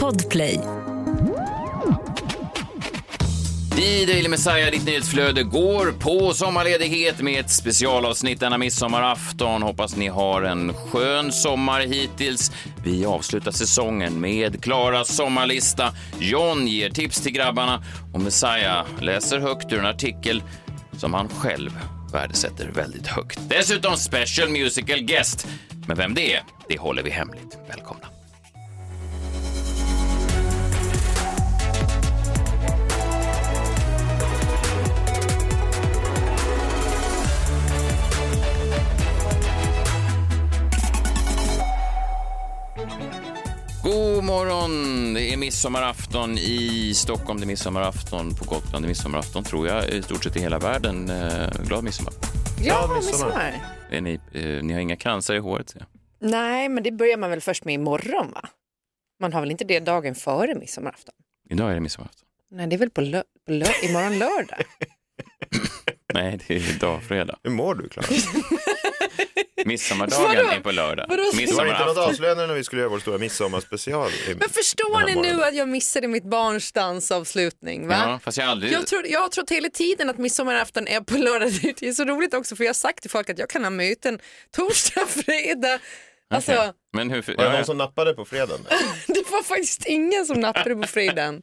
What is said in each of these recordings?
Podplay. I Daily Messiah, ditt nyhetsflöde, går på sommarledighet med ett specialavsnitt denna midsommarafton. Hoppas ni har en skön sommar hittills. Vi avslutar säsongen med Klaras sommarlista. John ger tips till grabbarna och Messiah läser högt ur en artikel som han själv värdesätter väldigt högt. Dessutom special musical guest. Men vem det är, det håller vi hemligt. Välkomna. God morgon! Det är midsommarafton i Stockholm, det är midsommarafton på Gotland, det är midsommarafton tror jag i stort sett i hela världen. Eh, glad midsommar. Ja, midsommar. midsommar. Är ni, eh, ni har inga kransar i håret ser jag. Nej, men det börjar man väl först med imorgon va? Man har väl inte det dagen före midsommarafton? Idag är det midsommarafton. Nej, det är väl på, lö- på lö- imorgon lördag? Nej, det är idag fredag. Hur mår du Klara? Midsommardagen är på lördag. Vadå? Det var inte något avslöjande när vi skulle göra vår stora midsommarspecial. i- Men förstår ni nu morgonen. att jag missade mitt barns dansavslutning? Va? Ja, fast jag har aldrig... Jag, tror, jag har trott hela tiden att midsommarafton är på lördag. Det är så roligt också för jag har sagt till folk att jag kan ha möten torsdag, fredag. Alltså, Okej. Men hur... Var det Ja, någon som nappade på fredagen? det var faktiskt ingen som nappade på fredagen.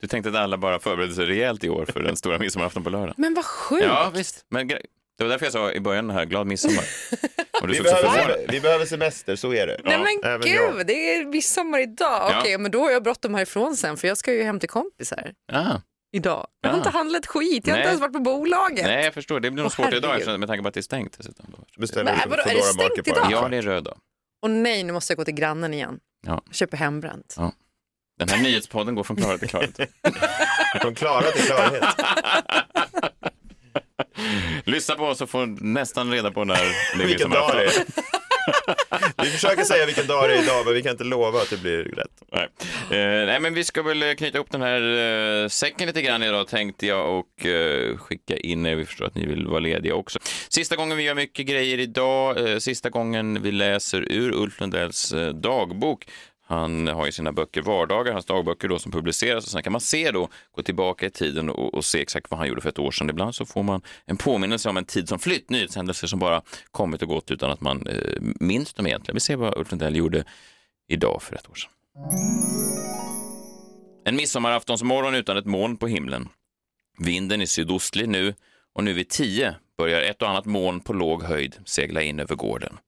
Du tänkte att alla bara förberedde sig rejält i år för den stora midsommarafton på lördag? Men vad sjukt. Ja, visst. Men gre- det var därför jag sa i början här, glad midsommar. Och du Vi behöver, vi behöver semester, så är det. Nej men även gud, jag. det är midsommar idag. Ja. Okej, men då har jag bråttom härifrån sen för jag ska ju hem till kompisar Ah. idag. Jag har Ah. inte handlat skit, jag har Nej. inte ens varit på bolaget. Nej, jag förstår. Det blir nog svårt idag eftersom- med tanke på att det är stängt dessutom. Beställer Nej, liksom vadå, är det stängt idag? bara. Ja, det är röd dag. Och nej, nu måste jag gå till grannen igen. Ja. Köpa hembränt. Ja. Den här nyhetspodden går från klarhet till klarhet. Från klara till klarhet. Lyssna på oss och få nästan reda på när det är Vilken dag det är. Vi försöker säga vilken dag det är idag, men vi kan inte lova att det blir rätt. Nej. Eh, nej, men vi ska väl knyta upp den här eh, säcken lite grann idag tänkte jag och eh, skicka in er. Vi förstår att ni vill vara lediga också. Sista gången vi gör mycket grejer idag. Eh, sista gången vi läser ur Ulf Lundells eh, dagbok. Han har ju sina böcker Vardagar, hans dagböcker då som publiceras och sen kan man se då, gå tillbaka i tiden och, och se exakt vad han gjorde för ett år sedan. Ibland så får man en påminnelse om en tid som flytt, nyhetshändelser som bara kommit och gått utan att man eh, minns dem egentligen. Vi ser vad Ulf Lundell gjorde idag för ett år sedan. En midsommaraftonsmorgon utan ett moln på himlen. Vinden är sydostlig nu och nu vid tio börjar ett och annat moln på låg höjd segla in över gården.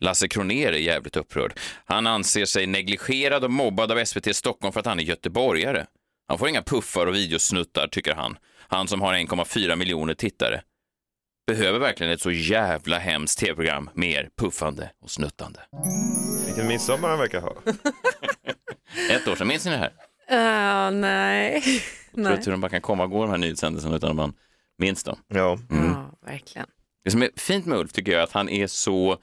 Lasse Kroner är jävligt upprörd. Han anser sig negligerad och mobbad av SVT Stockholm för att han är göteborgare. Han får inga puffar och videosnuttar, tycker han. Han som har 1,4 miljoner tittare. Behöver verkligen ett så jävla hemskt tv-program mer puffande och snuttande. Vilken midsommar han verkar ha. Ett år sedan, minns ni det här? Uh, nej. Jag tror att hur de bara kan komma och gå de här nyhetshändelserna utan att man minns dem. Ja. Ja, verkligen. Det som är fint med Ulf tycker jag är att han är så,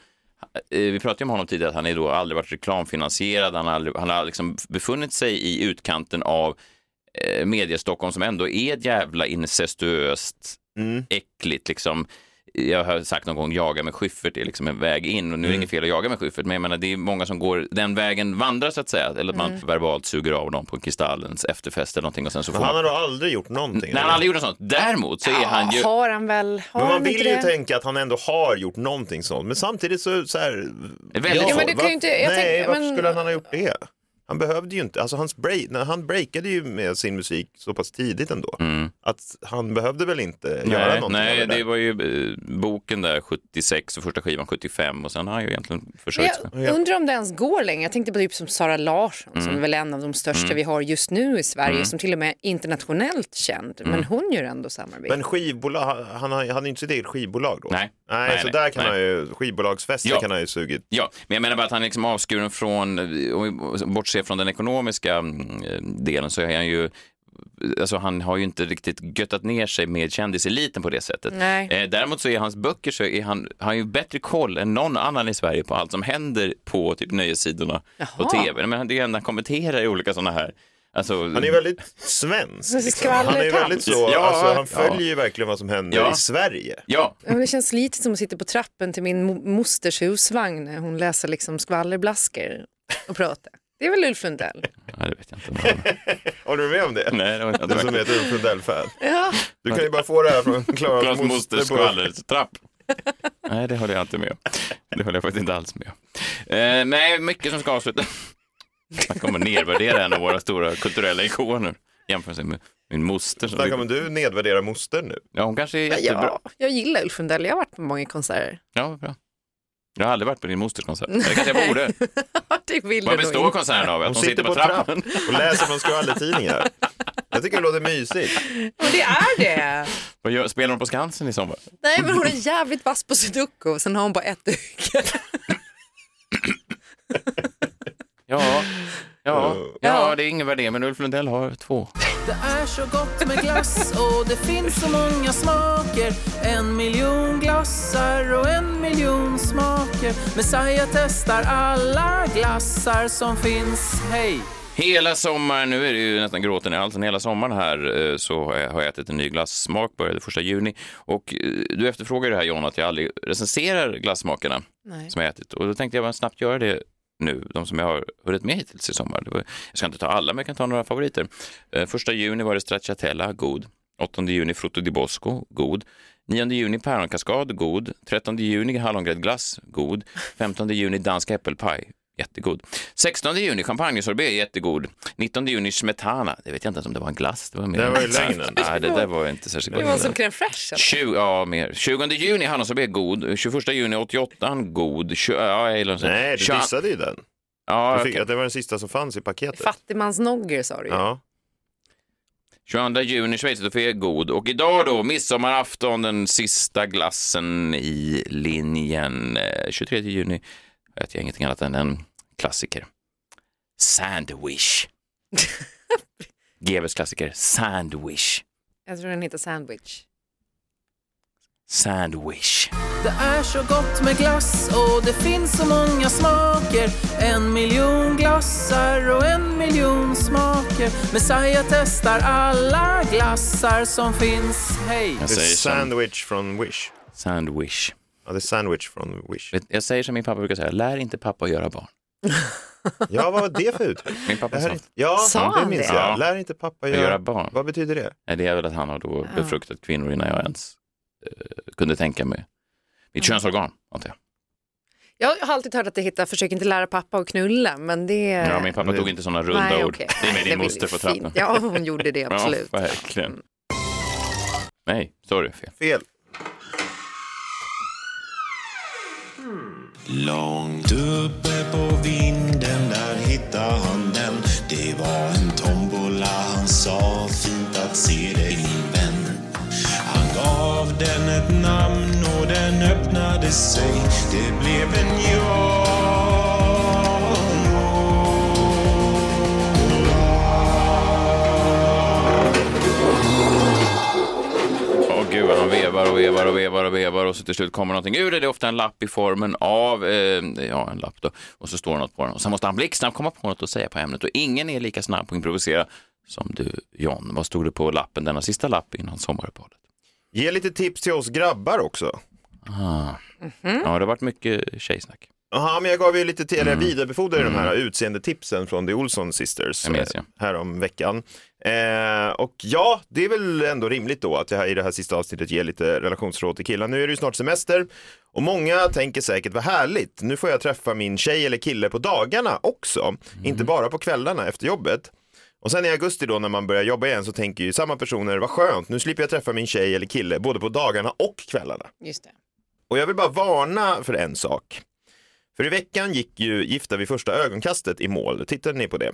vi pratade om honom tidigare, att han är då aldrig varit reklamfinansierad, han har, aldrig, han har liksom befunnit sig i utkanten av eh, media-Stockholm som ändå är ett jävla incestuöst, Mm. äckligt liksom. Jag har sagt någon gång, jaga med Schyffert är liksom en väg in och nu är det Mm. inget fel att jaga med Schyffert, men jag menar det är många som går den vägen vandrar så att säga, eller att man verbalt suger av dem på Kristallens efterfest eller någonting och sen så får han man... har då aldrig gjort någonting? Nej, han har aldrig gjort något sånt. Däremot så är han ju... Har han väl? Har Men man vill ju det? tänka att han ändå har gjort någonting sånt. Men samtidigt så, så här... Väldigt Ja, men det kan ju inte- jag Nej, tänker- varför men- skulle han ha gjort det? Han behövde ju inte, alltså hans break, när han breakade ju med sin musik så pass tidigt ändå. Mm. Att han behövde väl inte göra Nej, någonting nej det det var ju eh, boken där 76 och första skivan 75 och sen har han ju egentligen sig. jag undrar om det ens går längre. Jag tänkte på typ som Sara Larsson Mm. som är väl en av de största vi har just nu i Sverige som till och med är internationellt känd. Mm. Men hon gör ändå samarbete. Men skivbolag, han, hade ju inte sitt eget skivbolag då. Nej. Nej, Nej, så nej, där kan nej. han ju, skivbolagsfester Ja. kan han ju sugit. Ja, men jag menar bara att han är liksom avskuren från, om vi bortser från den ekonomiska mm, delen så är han ju Alltså han har ju inte riktigt göttat ner sig med kändiseliten på det sättet. Nej. Eh, däremot så är hans böcker så är han, han har ju bättre koll än någon annan i Sverige på allt som händer på typ nöjessidorna på Jaha. tv. Men det är han kommenterar i olika sådana här Alltså, Han är väldigt svensk. Liksom. Han är väldigt så, Ja, alltså, han ja. följer ju verkligen vad som händer Ja. i Sverige. Ja, Ja, men Det känns lite som att sitta på trappen till min mo- mosters husvagn när hon läser liksom skvallerblaskor och pratar. Det är väl Ulf Lundell? Ja, det vet jag inte. Har du med om det? Nej, det var inte Du som heter Ulf Lundell-fan. Ja. Du kan ju bara få det här från Klaras moster. skvallertrapp. Nej, det håller jag inte med om. Det håller jag faktiskt inte alls med om. Eh, nej, mycket som ska avsluta. Man kommer nedvärdera en av våra stora kulturella ikoner. Jämfört med min moster. Som Snacka om du nedvärderar moster nu. Ja, hon kanske är jättebra. Ja, jag gillar Ulf Lundell. Jag har varit på många konserter. Ja, bra. Jag har aldrig varit på din mosters konsert. Det kanske jag borde. Det vill Vad består konserten av? Att Hon hon sitter på trappen? och läser från skvallertidningar. Jag tycker det låter mysigt. Men det är det. Vad gör- Spelar hon på Skansen i sommar? Nej, men hon är jävligt vass på sudoku och sen har hon bara ett öga. Ja, ja, Ja. ja, det är ingen värdering, men Ulf Lundell har två. Det är så gott med glass och det finns så många smaker En miljon glassar och en miljon smaker Messiah testar alla glassar som finns, hej! Hela sommaren, nu är det ju nästan gråten i halsen, hela sommaren här eh, så har jag har jag ätit en ny glassmak, började första juni. Och eh, du efterfrågar det här John, att jag aldrig recenserar glassmakerna Nej. som jag ätit. Och då tänkte jag bara snabbt göra det nu, de som jag har hunnit med hittills i sommar. Var, jag ska inte ta alla, men jag kan ta några favoriter. Eh, första juni var det stracciatella, god. 8 juni frutto di bosco, god. 9 juni päronkaskad, god. 13 juni hallongräddglass, god. 15 juni dansk äppelpaj, jättegod. 16 juni champagnesorbet, jättegod. 19 juni smetana, det vet jag inte ens om det var en glass. Det var, mer Det var ju lögnen. Nej, det där var inte särskilt Det gott. var som crème fraîche. eller? 20, ja, mer. 20 juni hallonsorbet, god. 21 juni 88, god. 20, ja, jag gillar den. Nej, du 22 dissade ju den. Ja, Du fick, att det var den sista som fanns i paketet. Fattigmansnogger sa du ju. Ja. 22 juni schweizertoffé god. Och idag då, midsommarafton, den sista glassen i linjen. Eh, 23 juni äter jag ingenting annat än en klassiker. Sandwich. GVs klassiker, Sandwich. Jag tror den heter sandwich. Sandwich. Det är så gott med glass och det finns så många smaker En miljon glassar och en miljon smaker Messiah testar alla glassar som finns, hej! Jag säger, sandwich från Wish. sandwich. Ja, det är sandwich från Wish. Vet- Jag säger som min pappa brukar säga, lär inte pappa att göra barn. Ja, vad var det för uttryck? Min Det pappa här sa, är... Ja, Sa det han minns det? jag. Ja. Lär inte pappa att göra... göra barn. Vad betyder det? Nej, det är väl att han har då Ja. befruktat kvinnor innan jag ens eh, kunde tänka mig mitt könsorgan, antar jag. Jag har alltid hört att det heter försök inte lära pappa att knulla, men det... Ja, min pappa det- tog inte sådana runda Nej, ord. okej. Det är med din var moster på fint. trappen. Ja, hon gjorde det absolut. Ja, verkligen. Nej, sorry, fel. Fel. Långt uppe på vinden där hittade han den. Det var en tombola, han sa fint att se dig min vän. Han gav den ett namn och den öppnade sig. Det blev en ja Vad han vevar och vevar och vevar och vevar och så till slut kommer någonting ur det. Det är ofta en lapp i formen av, eh, ja en lapp då, och så står det något på den. Och sen måste han blixtsnabbt komma på något att säga på ämnet och ingen är lika snabb på att improvisera som du John. Vad stod det på lappen, denna sista lapp innan sommaruppehållet? Ge lite tips till oss grabbar också. Ah. Ja, det har varit mycket tjejsnack. Jaha, men jag gav ju lite till, eller jag Mm. vidarebefordrade de här utseendetipsen från The Olsson Sisters minns, eh, här om veckan. Eh, och ja, det är väl ändå rimligt då att jag i det här sista avsnittet ger lite relationsråd till killar. Nu är det ju snart semester och många tänker säkert vad härligt, nu får jag träffa min tjej eller kille på dagarna också, inte bara på kvällarna efter jobbet. Och sen i augusti då när man börjar jobba igen så tänker ju samma personer, vad skönt, nu slipper jag träffa min tjej eller kille både på dagarna och kvällarna. Just det. Och jag vill bara varna för en sak. För i veckan gick ju Gifta vid första ögonkastet i mål. Tittade ni på det?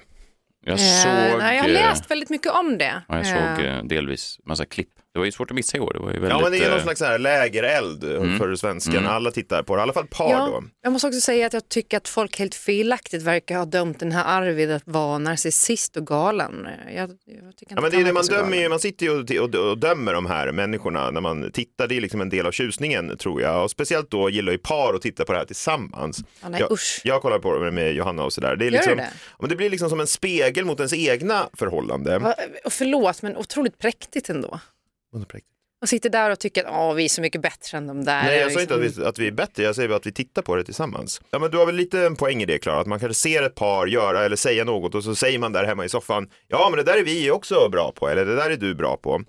Jag Eh, såg, nej, jag har eh, läst väldigt mycket om det. ja, jag Eh, såg eh, delvis massa klipp. Det var ju svårt att missa igår. Det var ju väldigt, Ja, men det är någon eh, slags så här lägereld Mm. för svensken. Mm. Alla tittar på det, i alla fall par Ja, då. jag måste också säga att jag tycker att folk helt felaktigt verkar ha dömt den här Arvid att vara narcissist och galen. Jag, jag Ja, men det är det man dömer ju, man sitter ju och, och, och dömer de här människorna när man tittar. Det är liksom en del av tjusningen tror jag. Och speciellt då gillar ju par att titta på det här tillsammans. Ja, nej, jag, usch. jag kollar på det med Johanna och sådär. Det, är Gör liksom, det? Men det blir liksom som en spegel mot ens egna förhållande. Va- och Förlåt, men otroligt präktigt ändå. Vad är präktigt? och sitter där och tycker att Åh, vi är så mycket bättre än de där. Nej, jag sa inte Liksom. att vi, att vi är bättre, jag säger bara att vi tittar på det tillsammans. Ja, men du har väl lite en poäng i det, Klara, att man kanske ser ett par göra eller säga något och så säger man där hemma i soffan, ja men det där är vi också bra på, eller det där är du bra på.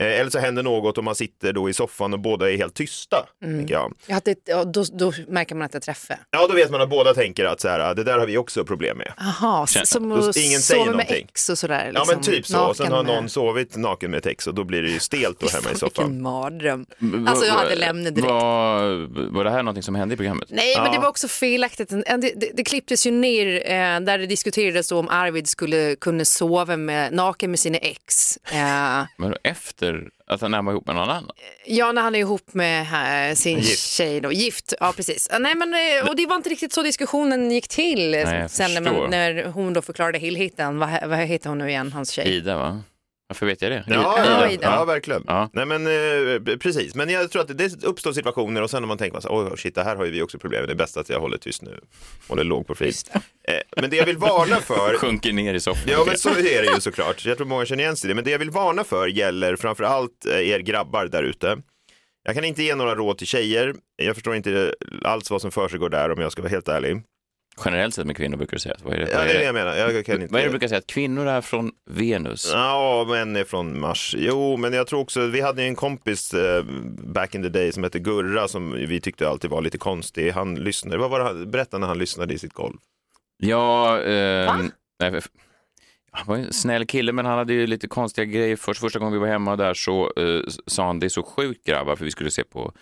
Eh, eller så händer något och man sitter då i soffan och båda är helt tysta. Mm. Jag. Ja, det, ja, då, då märker man att det träffar. Ja, då vet man att båda tänker att så här, det där har vi också problem med. Jaha, som att ingen säger sova med ex och sådär. Ja, Liksom, men typ så. Och sen har någon med- sovit naken med ett ex och då blir det ju stelt då hemma i soffan. Vilken mardröm. Alltså jag hade lämnat direkt. Var, var det här någonting som hände i programmet? Nej, men Ja. det var också felaktigt. Det, det, det klipptes ju ner eh, där det diskuterades om Arvid skulle kunna sova med, naken med sina ex. Eh, Men efter att han var ihop med någon annan? ja, när han är ihop med eh, sin Gift. tjej då. Gift, ja precis. Eh, Nej, men, eh, och det var inte riktigt så diskussionen gick till Nej, sen när, man, när hon då förklarade helheten. Vad, vad heter hon nu igen, hans tjej? Ida va? Varför vet jag det? Ja, Ja, ja, ja, verkligen. Ja. Nej, men, eh, precis. Men jag tror att det uppstår situationer och sen när man tänker, så, oj shit, det här har ju vi också problem med. Det är bäst att jag håller tyst nu. Håller låg profil. Eh, men det jag vill varna för, Sjunker ner i soffan. ja men så är det ju såklart. Jag tror många känner igen sig i det. Men det jag vill varna för gäller framför allt eh, er grabbar där ute. Jag kan inte ge några råd till tjejer. Jag förstår inte alls vad som försiggår där om jag ska vara helt ärlig. Generellt sett med kvinnor brukar du säga. Vad är det, Ja, det är det jag menar. Jag kan inte... vad är det du brukar säga? Att kvinnor är från Venus? Ja, män är från Mars. Jo, men jag tror också, vi hade ju en kompis eh, back in the day som hette Gurra som vi tyckte alltid var lite konstig. Han lyssnade, vad var det, han- berätta när han lyssnade i sitt golv. Ja, eh, Va? nej, han var ju en snäll kille men han hade ju lite konstiga grejer. Först, första gången vi var hemma där så eh, sa han det är så sjukt grabbar för vi skulle se på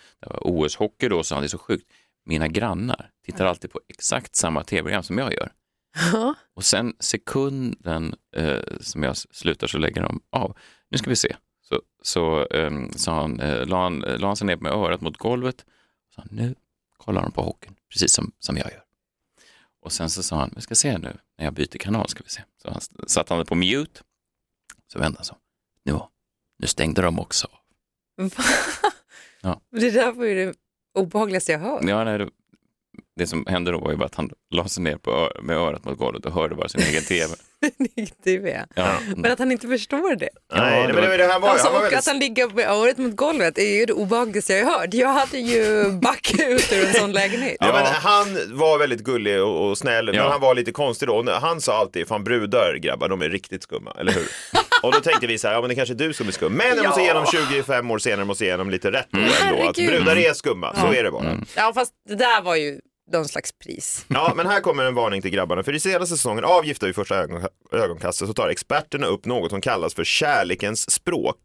OS-hockey då sa han det är så sjukt. Mina grannar tittar alltid på exakt samma tv-program som jag gör. Ja. Och sen sekunden eh, som jag slutar så lägger de av. Nu ska vi se. Så, så eh, sa han, eh, la, han, eh, la han sig ner med örat mot golvet. Och sa, nu kollar de på hockeyn, precis som, som jag gör. Och sen så sa han, vi ska se nu när jag byter kanal ska vi se. Så han satte han det på mute. Så vände han så. Nu, nu stängde de också av. Ja. Det där var ju det obehagligaste jag hört. Ja, nej, det, det som hände då var ju bara att han la sig ner på, med örat mot golvet och hörde bara sin egen tv. TV. Ja. Men att han inte förstår det. Ja, Nej, det men det, var- det här var, Alltså, han var och väldigt... att han ligger med örat mot golvet är ju det obehagligaste jag har hört. Jag hade ju backat ut ur en sån lägenhet. Ja, Ja. men han var väldigt gullig och, och snäll, Ja. men han var lite konstig då. Och Han sa alltid, fan brudar grabbar, de är riktigt skumma, eller hur? och då tänkte vi så här, ja men det kanske är du som är skum. Men jag måste igenom 25 år senare, måste igenom lite rätt då ändå. Att brudar är skumma, så är det bara. Ja, fast det där var ju någon slags pris. Ja, men här kommer en varning till grabbarna. För i senaste säsongen av Gifta vid första ögon, ögonkastet så tar experterna upp något som kallas för kärlekens språk.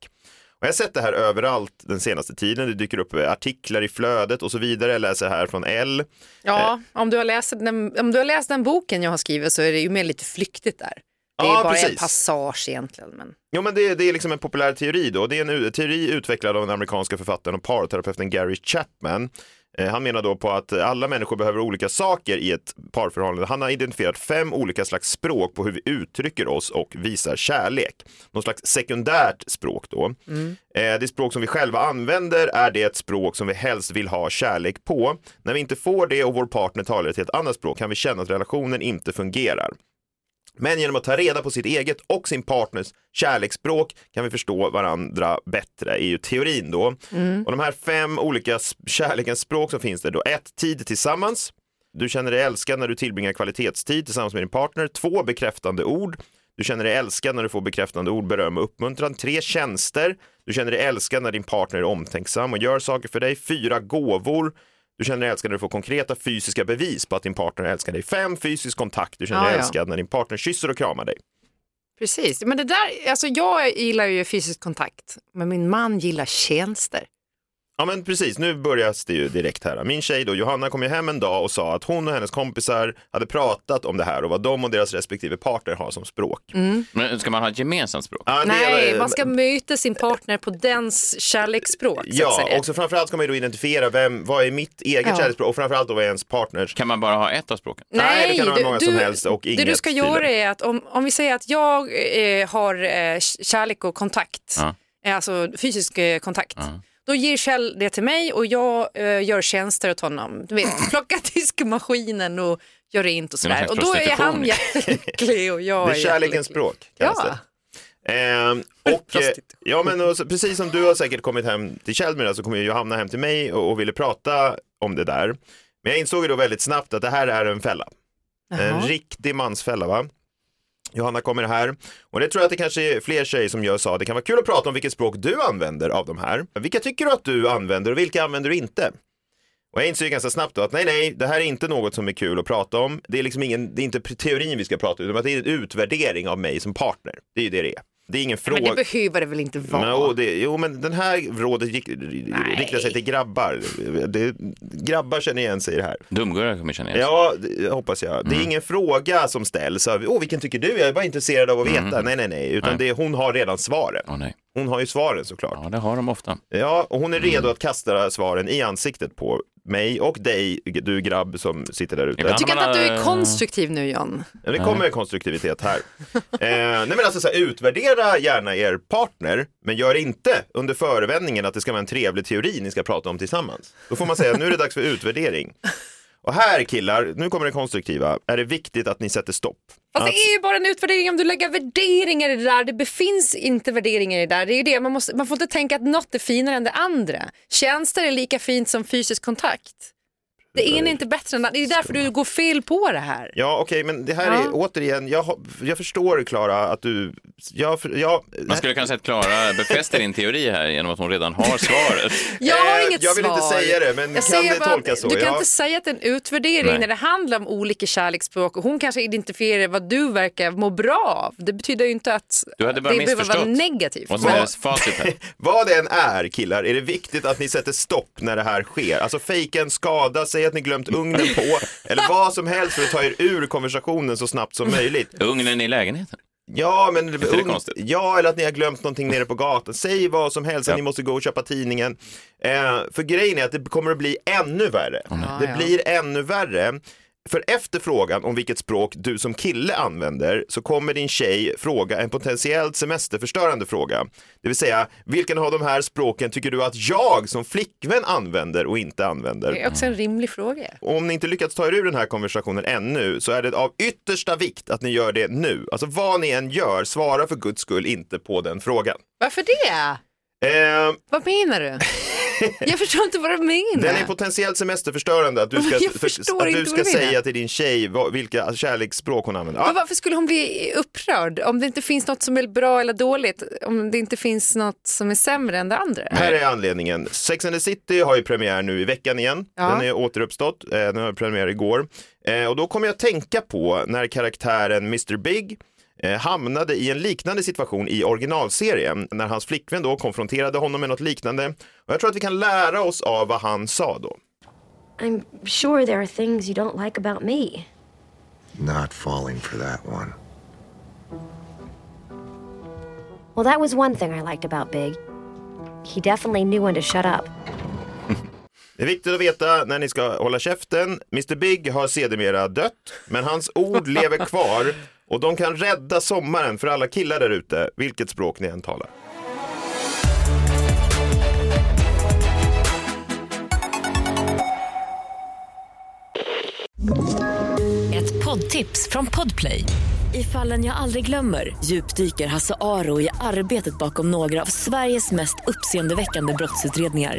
Och jag har sett det här överallt den senaste tiden. Det dyker upp artiklar i flödet och så vidare. Jag läser här från L. Ja, om du, har läst den, om du har läst den boken jag har skrivit så är det ju mer lite flyktigt där. Det är Ja, bara en precis. passage egentligen. Men... Jo, men det, det är liksom en populär teori då. Det är en teori utvecklad av den amerikanska författaren och parterapeuten Gary Chapman. Eh, Han menar då på att alla människor behöver olika saker i ett parförhållande. Han har identifierat fem olika slags språk på hur vi uttrycker oss och visar kärlek. Någon slags sekundärt språk då. Eh, Det språk som vi själva använder är det språk som vi helst vill ha kärlek på. När vi inte får det och vår partner talar ett helt annat språk kan vi känna att relationen inte fungerar. Men genom att ta reda på sitt eget och sin partners kärleksspråk kan vi förstå varandra bättre, är ju teorin då. Och de här fem olika kärlekens språk som finns det då. Ett, tid tillsammans. Du känner dig älskad när du tillbringar kvalitetstid tillsammans med din partner. Två, bekräftande ord. Du känner dig älskad när du får bekräftande ord, beröm och uppmuntran. Tre, tjänster. Du känner dig älskad när din partner är omtänksam och gör saker för dig. Fyra, gåvor. Du känner dig älskad när du får konkreta fysiska bevis på att din partner älskar dig. Fem, fysisk kontakt. Du känner dig Ja, ja. älskad när din partner kysser och kramar dig. Precis, men det där, alltså jag gillar ju fysisk kontakt, men min man gillar tjänster. Ja men precis, nu börjar det ju direkt här. Min tjej då, Johanna kom ju hem en dag och sa att hon och hennes kompisar hade pratat om det här och vad de och deras respektive partner har som språk. Men ska man ha ett gemensamt språk? Ja, det Nej, är- man ska möta sin partner på dens kärleksspråk. Så att Ja, säga. och så framförallt ska man ju då identifiera vem, vad är mitt eget Ja. kärleksspråk och framförallt då vad är ens partners. Kan man bara ha ett av språken? Nej, det kan vara många som helst och Det inget du ska tydligen. göra är att om, om vi säger att jag eh, har eh, kärlek och kontakt, Ja. alltså fysisk eh, kontakt, Ja. Då ger Kjell det till mig och jag eh, gör tjänster åt honom. Du vet, plocka diskmaskinen och gör rent och Det är sådär. Och då är han jättelycklig och jag Det är kärlekens språk kallas Ja. det. Ehm, och, eh, ja, men och, så- precis som du har säkert kommit hem till Kjellmyra så kommer ju Johanna hem till mig och, och ville prata om det där. Men jag insåg ju då väldigt snabbt att det här är en fälla. En riktig mansfälla va? Johanna kommer här och det tror jag att det kanske är fler tjejer som gör sa. Det kan vara kul att prata om vilket språk du använder av de här. Vilka tycker du att du använder och vilka använder du inte? Och jag inser ganska snabbt då att nej, nej, det här är inte något som är kul att prata om. Det är liksom ingen, det är inte teorin vi ska prata om, utan att det är en utvärdering av mig som partner. Det är ju det det är. Det är ingen fråga. Men det behöver det väl inte vara? Och det, jo, men den här rådet gick, riktar sig till grabbar. Det, grabbar känner igen sig i det här. Dumgurrar kommer känna igen sig. Ja, det hoppas jag. Det är ingen fråga som ställs. Åh, vilken tycker du? Jag är bara intresserad av att veta. Nej, nej, nej. Utan Nej. Det, hon har redan svaren. Åh, nej. Hon har ju svaren såklart. Ja, det har de ofta. Ja, och hon är redo att kasta svaren i ansiktet på mig och dig, du grabb som sitter där ute. Jag tycker inte att du är konstruktiv nu John. Ja, det kommer konstruktivitet här. eh, nej men alltså så här, utvärdera gärna er partner, men gör inte under förevändningen att det ska vara en trevlig teori ni ska prata om tillsammans. Då får man säga nu är det dags för utvärdering. Och här killar, nu kommer det konstruktiva, är det viktigt att ni sätter stopp. Fast Att- det är ju bara en utvärdering om du lägger värderingar i det där. Det befinns inte värderingar i det där. Det är det. Man, måste, man får inte tänka att något är finare än det andra. Tjänster är lika fint som fysisk kontakt. Det ena är inte bättre än det. Det är därför du går fel på det här. Ja, okej, men det här Ja. är återigen, jag, jag förstår Klara att du, jag, jag, Man skulle kunna säga att Klara befäster din teori här genom att hon redan har svaret. Jag har Eh, inget jag vill svar. inte säga det, men jag kan säger det bara, tolkas så? Du kan Ja. inte säga att det är en utvärdering Nej. när det handlar om olika kärleksspråk och hon kanske identifierar vad du verkar må bra av. Det betyder ju inte att Du hade bara det behöver vara negativt. Vad det än är killar, är det viktigt att ni sätter stopp när det här sker. Alltså fejka en skada, säg att ni glömt ugnen på, eller vad som helst för att ta er ur konversationen så snabbt som möjligt. Ugnen i lägenheten. Ja, men konstigt? ja, eller att ni har glömt någonting nere på gatan. Säg vad som helst, Ja. ni måste gå och köpa tidningen. Eh, för grejen är att det kommer att bli ännu värre. Ja, det blir ännu värre. För efter frågan om vilket språk du som kille använder så kommer din tjej fråga en potentiellt semesterförstörande fråga. Det vill säga, vilken av de här språken tycker du att jag som flickvän använder och inte använder? Det är också en rimlig fråga. Om ni inte lyckats ta er ur den här konversationen ännu så är det av yttersta vikt att ni gör det nu. Alltså vad ni än gör, svara för guds skull inte på den frågan. Varför det? Eh, Vad menar du? Jag förstår inte vad du menar. den är potentiellt semesterförstörande att du ska, förstår att du ska säga till din tjej vad, vilka kärleksspråk hon använder. Men Ja, varför skulle hon bli upprörd om det inte finns något som är bra eller dåligt? Om det inte finns något som är sämre än det andra? här är anledningen. Sex and the City har ju premiär nu i veckan igen. Ja. Den är återuppstått. Eh, den har premiär igår. Eh, och då kommer jag tänka på när karaktären Mr Big hamnade i en liknande situation i originalserien när hans flickvän då konfronterade honom med något liknande. Och jag tror att vi kan lära oss av vad han sa då. I'm sure there are things you don't like about me. Not falling for that one. Well, that was one thing I liked about Big. He definitely knew when to shut up. Det är viktigt att veta när ni ska hålla käften. Mr Big har sedermera dött, men hans ord lever kvar och de kan rädda sommaren för alla killar där ute, vilket språk ni än talar. Ett poddtips från Podplay. I fallen jag aldrig glömmer djupdyker Hasse Aro i arbetet bakom några av Sveriges mest uppseendeväckande brottsutredningar.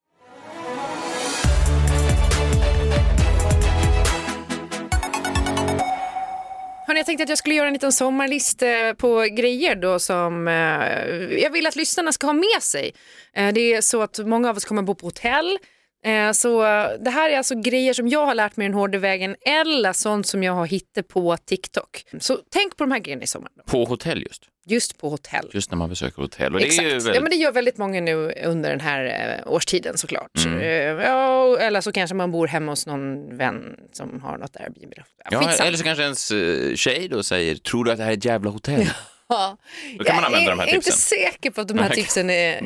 Hörrni, jag tänkte att jag skulle göra en liten sommarlista eh, på grejer då som eh, jag vill att lyssnarna ska ha med sig. Eh, det är så att många av oss kommer bo på hotell. Eh, så det här är alltså grejer som jag har lärt mig den hårda vägen eller sånt som jag har hittat på TikTok. Så tänk på de här grejerna i sommar. På hotell just. Just på hotell. Just när man besöker hotell. Och det Exakt. är ju Ja, väldigt... men det gör väldigt många nu under den här eh, årstiden såklart. Mm. Eh, ja, eller så kanske man bor hemma hos någon vän som har något Airbnb. Ja, skitsamma. eller så kanske ens tjej då säger, tror du att det här är ett jävla hotell? Ja. Då kan man jag använda de här är inte tipsen. säker på att de här tipsen är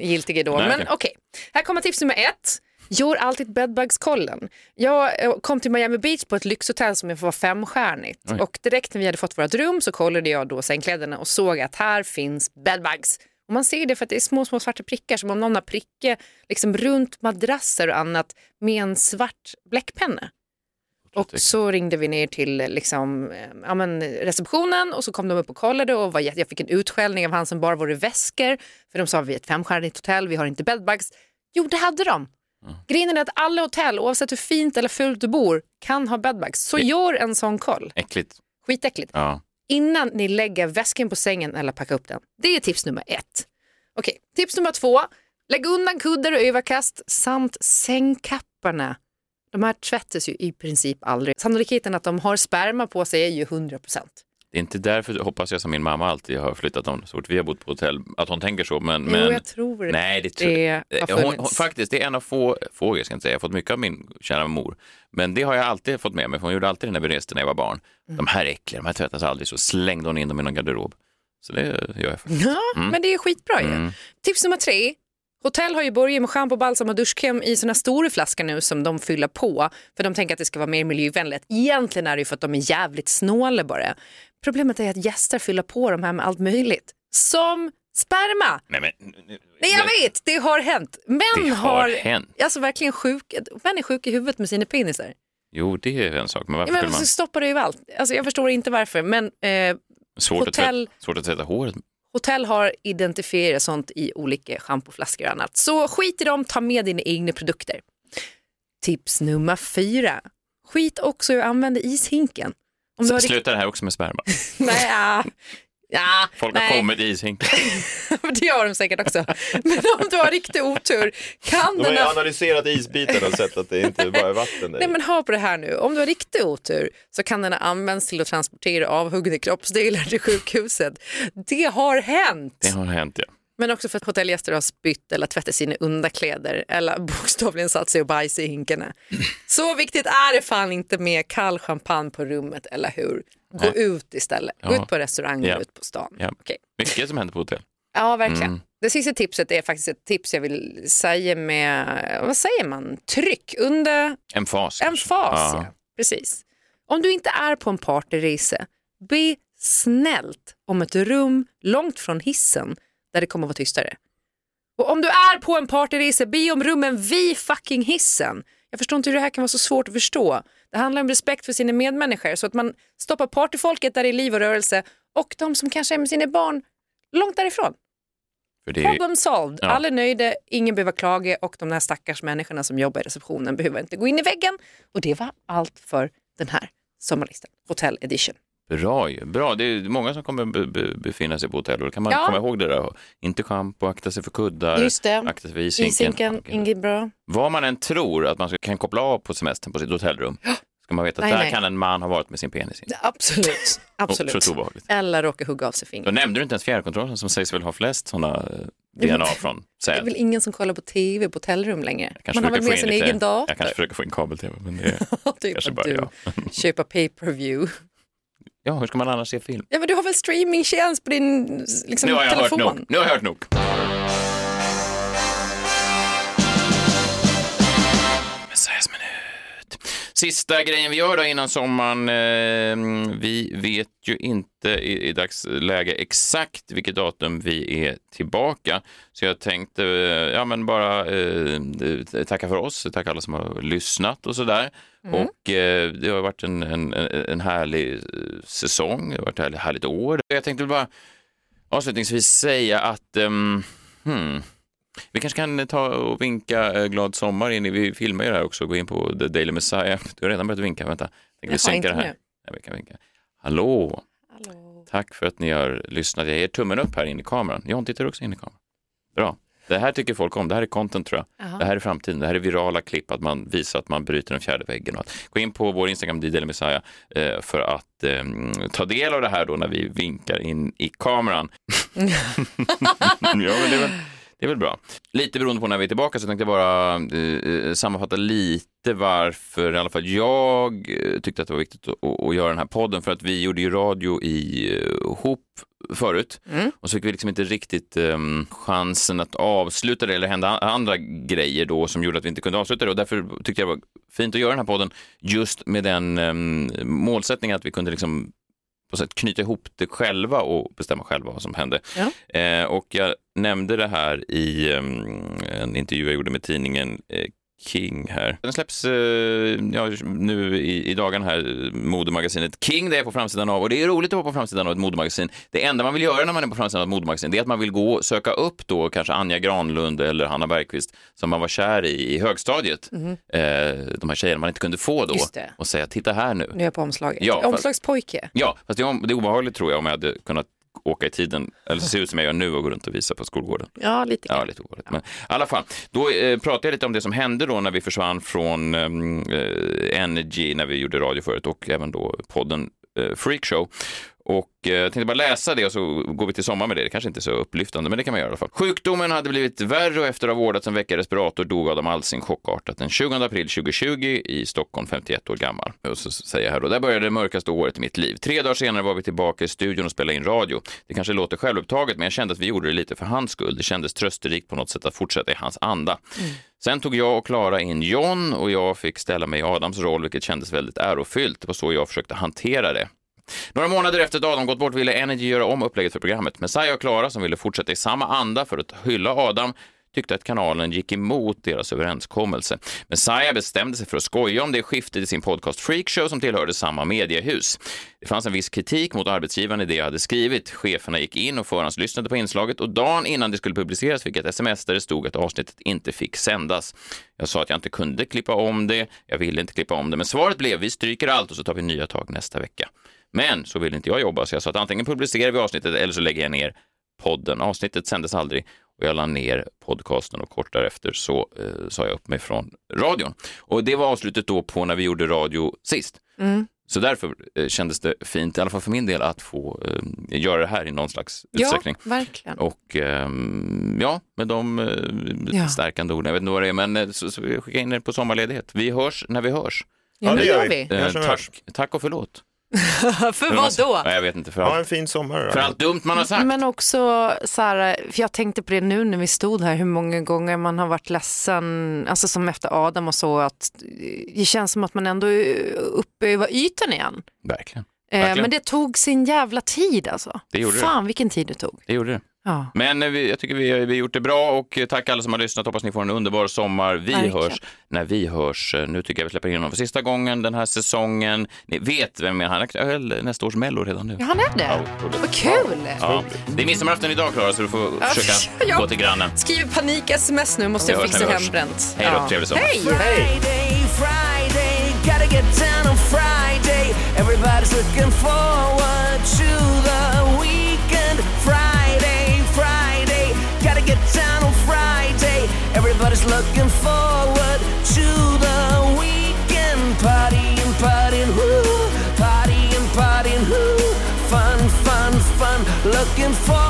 giltiga då. Nej, Men okej. okej, här kommer tips nummer ett. Gör alltid bedbugskollen. Jag eh, kom till Miami Beach på ett lyxhotell som var femstjärnigt Oj. och direkt när vi hade fått vårt rum så kollade jag då sängkläderna och såg att här finns bedbugs. Och man ser det för att det är små, små svarta prickar som om någon har prickat liksom runt madrasser och annat med en svart bläckpenna. Och så ringde vi ner till liksom, eh, ja, men, receptionen och så kom de upp och kollade och var, jag fick en utskällning av han som bara våra väskor. För de sa vi är ett femstjärnigt hotell, vi har inte bedbugs. Jo, det hade de. Grejen är att alla hotell, oavsett hur fint eller fult du bor, kan ha bedbugs. Så gör en sån koll. Äckligt. Skitäckligt. Ja. Innan ni lägger väskan på sängen eller packar upp den. Det är tips nummer ett. Okej, tips nummer två. Lägg undan kuddar och överkast samt sängkapparna. De här tvättas ju i princip aldrig. Sannolikheten att de har sperma på sig är ju 100 procent. Det är inte därför, hoppas jag, som min mamma alltid har flyttat dem så fort vi har bott på hotell, att hon tänker så. Men, Jo, men... jag tror. Nej, det. Det Eh, hon, hon, faktiskt, det är en av få, få jag ska inte säga, jag har fått mycket av min kära mor. Men det har jag alltid fått med mig, för hon gjorde alltid det när vi reste när jag var barn. Mm. De här är äckliga, de här tvättas aldrig, så slängde hon in dem i någon garderob. Så det gör jag faktiskt. Ja, Mm. men det är skitbra ju. Mm. Tips nummer tre. Hotell har ju börjat med schampo, balsam och duschkräm i såna stora flaskor nu som de fyller på för de tänker att det ska vara mer miljövänligt. Egentligen är det ju för att de är jävligt snåla bara. Problemet är att gäster fyller på de här med allt möjligt. Som sperma. Nej, men, Nej jag vet, det har hänt. Män Det har hänt. Alltså verkligen sjuk, män är sjuka i huvudet med sina penisar. Jo, det är en sak, men varför Ja, men man... stoppar det överallt. Alltså jag förstår inte varför men eh, Svårt, hotell- att tvätta, svårt att tvätta håret. Hotell har identifierat sånt i olika schampoflaskor och annat. Så skit i dem, ta med dina egna produkter. Tips nummer fyra. Skit också i att använda ishinken. Om du har Sluta det här också med sperma. Nej, ja. Ja, Folk har nej. kommit i ishinkar. det har de säkert också. Men om du har riktig otur kan De den har här... analyserat isbitarna och sett att det inte bara är vatten där. Nej men hör på det här nu, om du har riktig otur så kan den ha använts till att transportera avhuggna kroppsdelar till sjukhuset. Det har hänt. Det har hänt, ja. Men också för att hotellgäster har spytt eller tvättat sina underkläder eller bokstavligen satt sig och bajsat i hinkarna. Så viktigt är det fan inte med kall champagne på rummet, eller hur? Gå Nej. ut istället. Gå Ja. ut på restaurang, Ja. ut på stan. ja. Okej. Mycket som händer på hotell. Ja, verkligen. Mm. Det sista tipset är faktiskt ett tips jag vill säga med, vad säger man, tryck under En fas. en fas. Ja. Precis. Om du inte är på en partyresa, be snällt om ett rum långt från hissen där det kommer att vara tystare. Och om du är på en partyresa, be om rummen vid fucking hissen. Jag förstår inte hur det här kan vara så svårt att förstå. Det handlar om respekt för sina medmänniskor så att man stoppar partyfolket där i liv och rörelse och de som kanske är med sina barn långt därifrån. För det är... Problem solved. Ja. Alla är nöjda, ingen behöver klaga och de här stackars människorna som jobbar i receptionen behöver inte gå in i väggen. Och det var allt för den här sommarlistan. Hotel edition. Bra ju, bra. Det är många som kommer be, be, befinna sig på hotell och då kan man Ja. komma ihåg det där. Inte schampo, akta sig för kuddar, Just det. akta sig för. Ishinken, inget bra. Vad man än tror att man kan koppla av på semestern på sitt hotellrum, ska man veta att Nej, där nej. kan en man ha varit med sin penis i. Absolut. Absolut. Otroligt obehagligt. Eller råka hugga av sig Då fingret. nämnde du inte ens fjärrkontrollen som sägs väl ha flest sådana DNA från Det är säd. väl ingen som kollar på tv på hotellrum längre. Man har väl med sin in egen dator. Jag kanske försöker få in kabel-tv, men det typ kanske bara du jag. köper pay-per-view. Ja, hur ska man annars se film? Ja, men du har väl streamingtjänst på din liksom, nu har jag telefon? hört nog. Nu har jag hört nog. Sista grejen vi gör då innan sommaren. Eh, vi vet ju inte i, i dagsläge exakt vilket datum vi är tillbaka. Så jag tänkte eh, ja, men bara eh, tacka för oss, tacka alla som har lyssnat och sådär. Mm. Och eh, det har varit en, en, en härlig eh, säsong, det har varit ett härligt, härligt år. Jag tänkte bara avslutningsvis säga att ehm, hmm, vi kanske kan ta och vinka eh, glad sommar in i, vi filmar ju det här också, gå in på The Daily Messiah. Du har redan börjat vinka, vänta. Tänker vi sänka det här? nu. Ja, vi kan vinka. Hallå! Hallå. Tack för att ni har lyssnat. Jag ger tummen upp här in i kameran. John tittar också in i kameran. Bra. Det här tycker folk om. Det här är content tror jag. Jaha. Det här är framtiden. Det här är virala klipp, att man visar att man bryter den fjärde väggen. Och att gå in på vår Instagram, Daily Messiah, eh, för att eh, ta del av det här då när vi vinkar in i kameran. ja, men det väl, det är väl bra. Lite beroende på när vi är tillbaka så tänkte jag bara eh, sammanfatta lite varför i alla fall jag eh, tyckte att det var viktigt att, att, göra den här podden. För att vi gjorde ju radio i, eh, ihop förut. Mm. Och så fick vi liksom inte riktigt um, chansen att avsluta det eller hända andra grejer då som gjorde att vi inte kunde avsluta det och därför tyckte jag det var fint att göra den här podden just med den um, målsättningen att vi kunde liksom på sätt knyta ihop det själva och bestämma själva vad som hände. Ja. Eh, och jag nämnde det här i um, en intervju jag gjorde med tidningen eh, King här. Den släpps eh, ja, nu i, i dagen här, modemagasinet King, det är på framsidan av. Och det är roligt att vara på framsidan av ett modemagasin. Det enda man vill göra när man är på framsidan av ett modemagasin, det är att man vill gå och söka upp då kanske Anja Granlund eller Hanna Bergqvist som man var kär i i högstadiet. Mhm. Eh, de här tjejerna man inte kunde få då. Och säga, titta här nu. Nu är jag på omslaget. Ja, fast- Omslagspojke. Ja, fast det är, det är obehagligt tror jag om jag hade kunnat åka i tiden, eller se ut som jag gör nu och gå runt och visa på skolgården. Ja, lite Ja, lite obehagligt. Men i alla fall, då eh, pratade jag lite om det som hände då när vi försvann från ehm, eh, Energy när vi gjorde radio förut och även då podden eh, Freakshow. Och eh, jag tänkte bara läsa det och så går vi till sommar med det. Det kanske inte är så upplyftande, men det kan man göra i alla fall. Sjukdomen hade blivit värre och efter att ha vårdats en vecka i respirator dog Adam Alsing chockartat den 20 april 2020 i Stockholm, 51 år gammal. Och så säger jag här då, där började det mörkaste året i mitt liv. Tre dagar senare var vi tillbaka i studion och spelade in radio. Det kanske låter självupptaget, men jag kände att vi gjorde det lite för hans skull. Det kändes trösterikt på något sätt att fortsätta i hans anda. Sen tog jag och Klara in John och jag fick ställa mig i Adams roll, vilket kändes väldigt ärofyllt. Det var så jag försökte hantera det. Några månader efter att Adam gått bort ville Energy göra om upplägget för programmet. Messiah och Klara, som ville fortsätta i samma anda för att hylla Adam, tyckte att kanalen gick emot deras överenskommelse. Messiah bestämde sig för att skoja om det skiftet i sin podcast Freakshow som tillhörde samma mediehus. Det fanns en viss kritik mot arbetsgivaren i det jag hade skrivit. Cheferna gick in och förhandslyssnade på inslaget och dagen innan det skulle publiceras fick jag ett sms där det stod att avsnittet inte fick sändas. Jag sa att jag inte kunde klippa om det, jag ville inte klippa om det, men svaret blev vi stryker allt och så tar vi nya tag nästa vecka. Men så ville inte jag jobba så jag sa att antingen publicerar vi avsnittet eller så lägger jag ner podden. Avsnittet sändes aldrig och jag la ner podcasten och kort därefter så eh, sa jag upp mig från radion. Och det var avslutet då på när vi gjorde radio sist. Mm. Så därför eh, kändes det fint, i alla fall för min del, att få eh, göra det här i någon slags Ja, utsträckning. verkligen. Och ehm, ja, med de eh, Ja. stärkande orden, jag vet inte vad det är, men eh, så, så vi skickar in er på sommarledighet. Vi hörs när vi hörs. Ja, det gör vi. Eh, tack, tack och förlåt. För vad då? Nej, jag vet inte, för Ha allt, en fin sommar. då. för allt dumt man har sagt. Men också så här, för jag tänkte på det nu när vi stod här, hur många gånger man har varit ledsen, alltså som efter Adam och så, att det känns som att man ändå är uppe över ytan igen. Verkligen. Eh, Verkligen. men det tog sin jävla tid alltså. Det gjorde det. Fan vilken tid det tog. Det gjorde det. Ja. Men eh, vi, jag tycker vi, vi har gjort det bra och eh, tack alla som har lyssnat. Hoppas ni får en underbar sommar. Vi Verkligen. hörs när vi hörs. Eh, Nu tycker jag vi släpper in honom för sista gången den här säsongen. Ni vet vem är han är aktuell nästa års Mello redan nu. Ja, han är det. Ja. Vad kul! Ja, det är midsommarafton idag Klara så du får Ja, försöka ja. gå till grannen. Skriver panik-sms nu, måste jag fixa hembränt. Hej då, trevlig sommar. Hej! Friday, Friday, gotta get down on Friday. Everybody's looking forward to the Everybody's looking forward to the weekend. Partying, partying, woo, partying, partying, woo. Fun, fun, fun. Looking forward